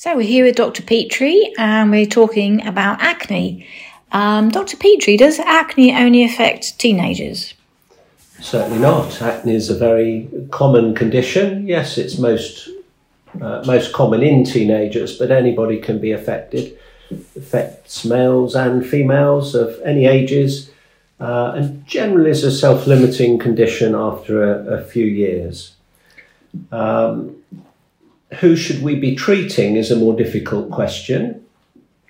So we're here with Dr. Petrie and we're talking about acne. Um, Dr. Petrie, does acne only affect teenagers? Certainly not. Acne is a very common condition. Yes, it's most uh, most common in teenagers, but anybody can be affected. It affects males and females of any ages, uh, and generally is a self-limiting condition after a, a few years. Um, who should we be treating is a more difficult question.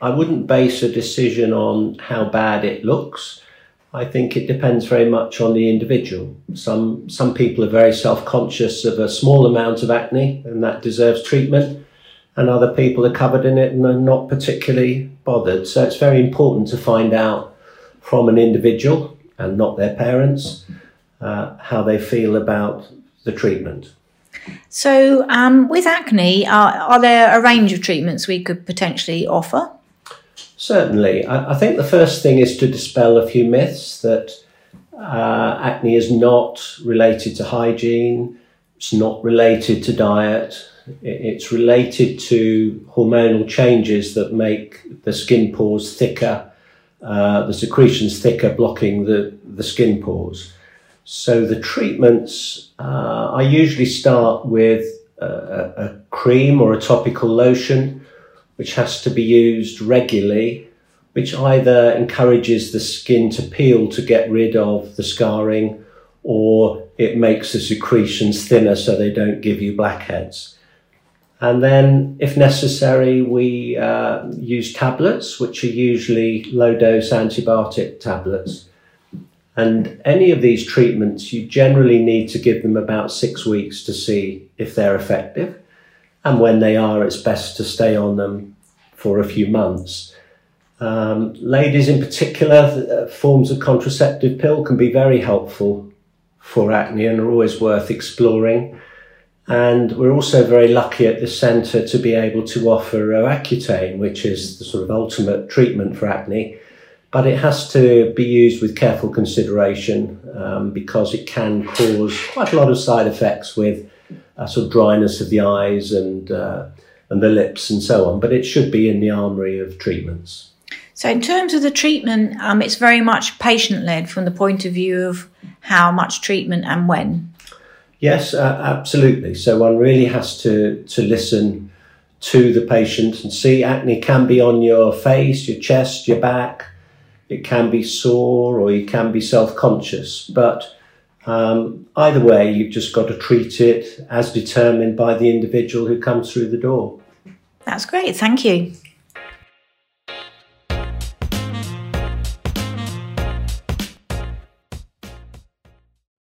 I wouldn't base a decision on how bad it looks. I think it depends very much on the individual. Some some people are very self-conscious of a small amount of acne and that deserves treatment, and other people are covered in it and are not particularly bothered. So it's very important to find out from an individual and not their parents uh, how they feel about the treatment. So, um, with acne, are, are there a range of treatments we could potentially offer? Certainly. I, I think the first thing is to dispel a few myths that uh, acne is not related to hygiene, it's not related to diet, it's related to hormonal changes that make the skin pores thicker, uh, the secretions thicker, blocking the, the skin pores. So the treatments, uh, I usually start with a, a, cream or a topical lotion, which has to be used regularly, which either encourages the skin to peel to get rid of the scarring, or it makes the secretions thinner so they don't give you blackheads. And then, if necessary, we uh, use tablets, which are usually low dose antibiotic tablets. And any of these treatments, you generally need to give them about six weeks to see if they're effective. And when they are, it's best to stay on them for a few months. Um, ladies in particular, uh, forms of contraceptive pill can be very helpful for acne and are always worth exploring. And we're also very lucky at the centre to be able to offer Roaccutane, which is the sort of ultimate treatment for acne but it has to be used with careful consideration um, because it can cause quite a lot of side effects with a sort of dryness of the eyes and uh, and the lips and so on. But it should be in the armory of treatments. So, in terms of the treatment, um, it's very much patient led from the point of view of how much treatment and when. Yes, uh, absolutely. So one really has to to listen to the patient and see acne can be on your face, your chest, your back it can be sore or you can be self conscious. But um, either way, you've just got to treat it as determined by the individual who comes through the door. That's great. Thank you.